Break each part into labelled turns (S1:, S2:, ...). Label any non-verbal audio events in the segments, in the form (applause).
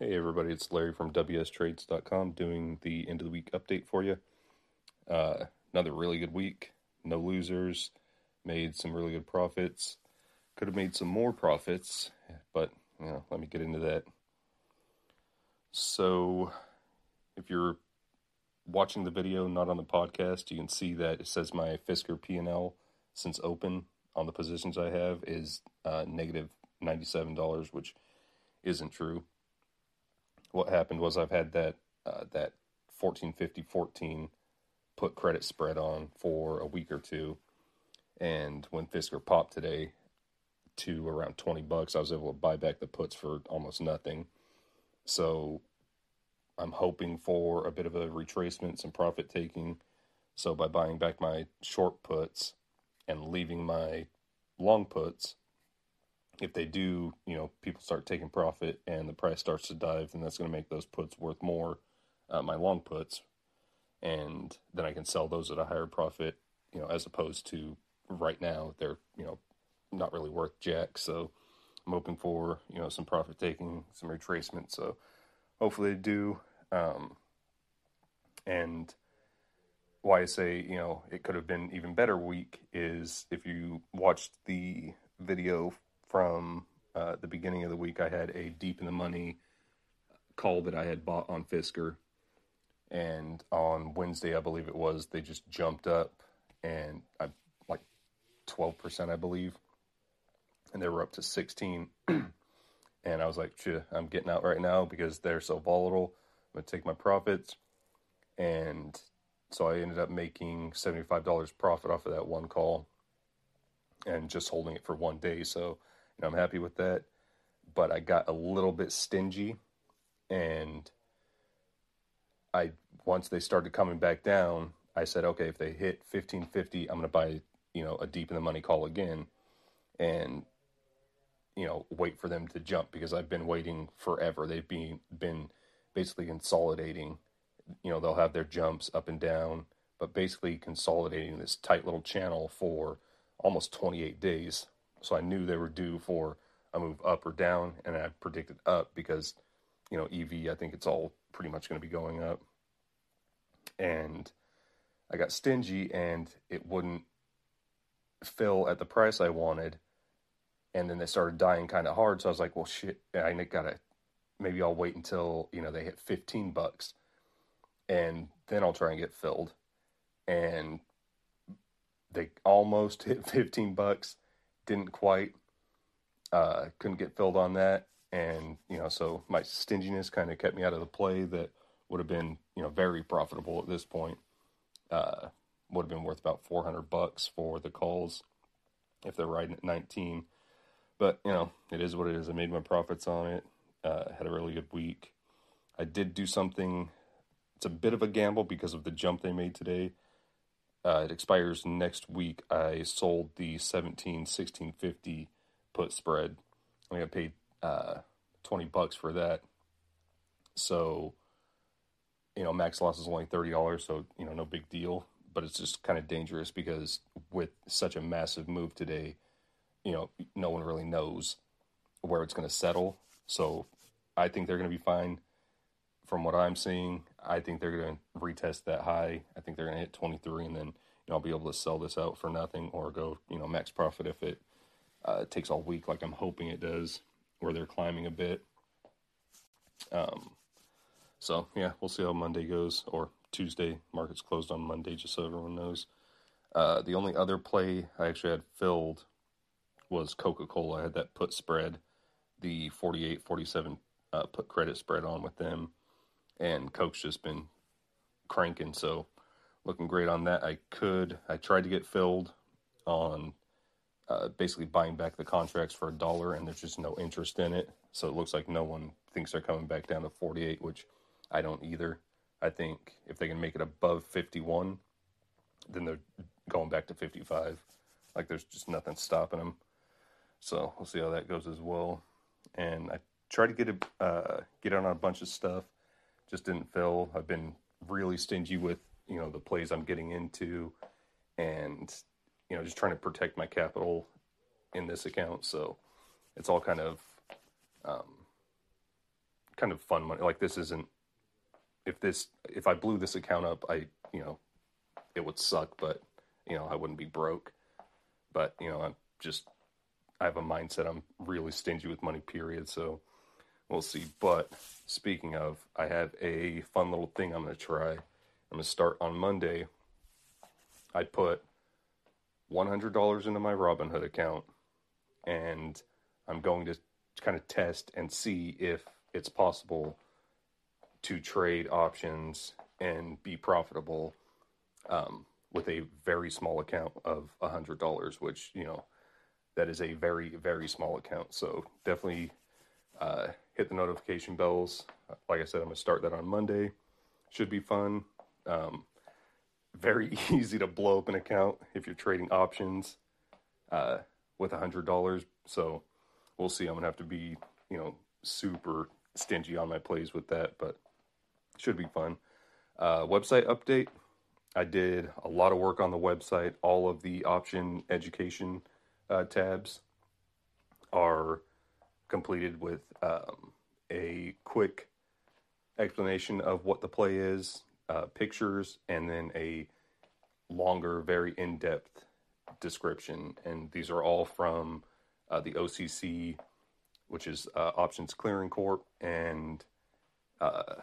S1: Hey everybody, it's Larry from WSTrades.com doing the end of the week update for you. Uh, another really good week, no losers, made some really good profits. Could have made some more profits, but you know, let me get into that. So, if you're watching the video, not on the podcast, you can see that it says my Fisker P&L since open on the positions I have is uh, negative $97, which isn't true what happened was I've had that uh, that 1450 14 put credit spread on for a week or two, and when Fisker popped today to around 20 bucks, I was able to buy back the puts for almost nothing. So I'm hoping for a bit of a retracement, some profit taking. So by buying back my short puts and leaving my long puts, if they do, you know, people start taking profit and the price starts to dive, then that's going to make those puts worth more, uh, my long puts, and then I can sell those at a higher profit, you know, as opposed to right now they're, you know, not really worth jack. So I'm hoping for, you know, some profit taking, some retracement. So hopefully they do. Um, and why I say, you know, it could have been even better week is if you watched the video from uh, the beginning of the week, I had a deep in the money call that I had bought on Fisker. And on Wednesday, I believe it was, they just jumped up and I like 12%, I believe. And they were up to 16. (clears throat) and I was like, I'm getting out right now because they're so volatile. I'm to take my profits. And so I ended up making $75 profit off of that one call and just holding it for one day. So know, I'm happy with that. But I got a little bit stingy, and I once they started coming back down, I said, okay, if they hit 1550, I'm going to buy, you know, a deep in the money call again, and you know, wait for them to jump because I've been waiting forever. They've been been basically consolidating. You know, they'll have their jumps up and down, but basically consolidating this tight little channel for almost 28 days so I knew they were due for a move up or down, and I predicted up because, you know, EV, I think it's all pretty much going to be going up. And I got stingy and it wouldn't fill at the price I wanted. And then they started dying kind of hard. So I was like, well, shit, I got to, maybe I'll wait until, you know, they hit 15 bucks and then I'll try and get filled. And they almost (laughs) hit 15 bucks didn't quite uh, couldn't get filled on that, and you know, so my stinginess kind of kept me out of the play that would have been you know very profitable at this point. Uh, would have been worth about 400 bucks for the calls if they're riding at 19. But you know, it is what it is. I made my profits on it. Uh, had a really good week. I did do something. It's a bit of a gamble because of the jump they made today. Uh, it expires next week. I sold the 17 1650 put spread. I got paid uh, 20 bucks for that. So, you know, max loss is only $30, so, you know, no big deal. But it's just kind of dangerous because with such a massive move today, you know, no one really knows where it's going to settle. So I think they're going to be fine from what I'm seeing, I think they're going to retest that high. I think they're going to hit 23, and then you know, I'll be able to sell this out for nothing or go you know max profit if it uh, takes all week, like I'm hoping it does, where they're climbing a bit. Um, so yeah, we'll see how Monday goes or Tuesday. Market's closed on Monday, just so everyone knows. Uh, the only other play I actually had filled was Coca Cola. I had that put spread, the 48 47 uh, put credit spread on with them and Coke's just been cranking. So looking great on that. I could. I tried to get filled on uh, basically buying back the contracts for a dollar, and there's just no interest in it. So it looks like no one thinks they're coming back down to 48, which I don't either. I think if they can make it above 51, then they're going back to 55. Like there's just nothing stopping them. So we'll see how that goes as well. And I tried to get a uh, get on a bunch of stuff just didn't fill. I've been really stingy with you know the plays I'm getting into, and you know just trying to protect my capital in this account. So it's all kind of um, kind of fun money. Like this isn't if this if I blew this account up, I you know it would suck, but you know I wouldn't be broke. But you know I'm just I have a mindset I'm really stingy with money. Period. So we'll see. But speaking of, I have a fun little thing I'm going to try. I'm going to start on Monday. I put $100 into my Robinhood account and I'm going to kind of test and see if it's possible to trade options and be profitable um, with a very small account of $100, which, you know, that is a very, very small account. So definitely uh, hit the notification bells. Like I said, I'm going to start that on Monday. Should be fun. Um, very (laughs) easy to blow up an account if you're trading options uh, with $100. So we'll see. I'm going to have to be, you know, super stingy on my plays with that, but should be fun. Uh, website update. I did a lot of work on the website. All of the option education uh, tabs are completed with um, a quick explanation of what the play is, uh, pictures, and then a longer, very in depth description. And these are all from uh, the OCC, which is uh, Options Clearing Corp, and uh,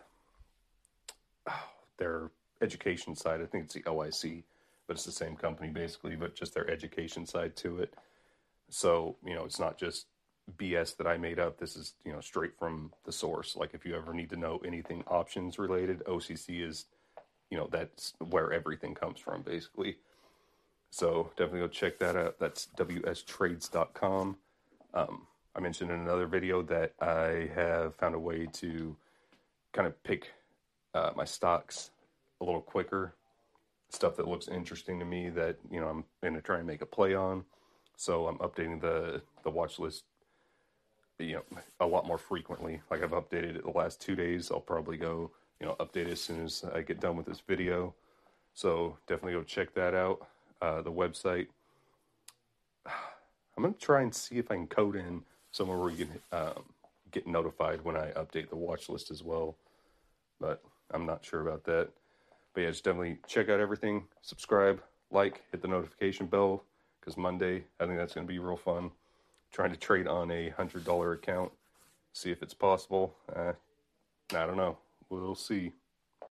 S1: their education side. I think it's the OIC, but it's the same company basically, but just their education side to it. So, you know, it's not just BS that I made up. This is, you know, straight from the source. Like if you ever need to know anything options related, OCC is, you know, that's where everything comes from basically. So definitely go check that out. That's wstrades.com. Um, I mentioned in another video that I have found a way to kind of pick uh, my stocks a little quicker. Stuff that looks interesting to me that, you know, I'm going to try and make a play on. So I'm updating the, the watch list you know a lot more frequently. Like I've updated it the last two days. I'll probably go you know update as soon as I get done with this video. So definitely go check that out. Uh, the website. I'm gonna try and see if I can code in somewhere where you can um, get notified when I update the watch list as well. But I'm not sure about that. But yeah, just definitely check out everything. Subscribe, like, hit the notification bell because Monday I think that's gonna be real fun trying to trade on a hundred dollar account, see if it's possible. Uh, I don't know. We'll see.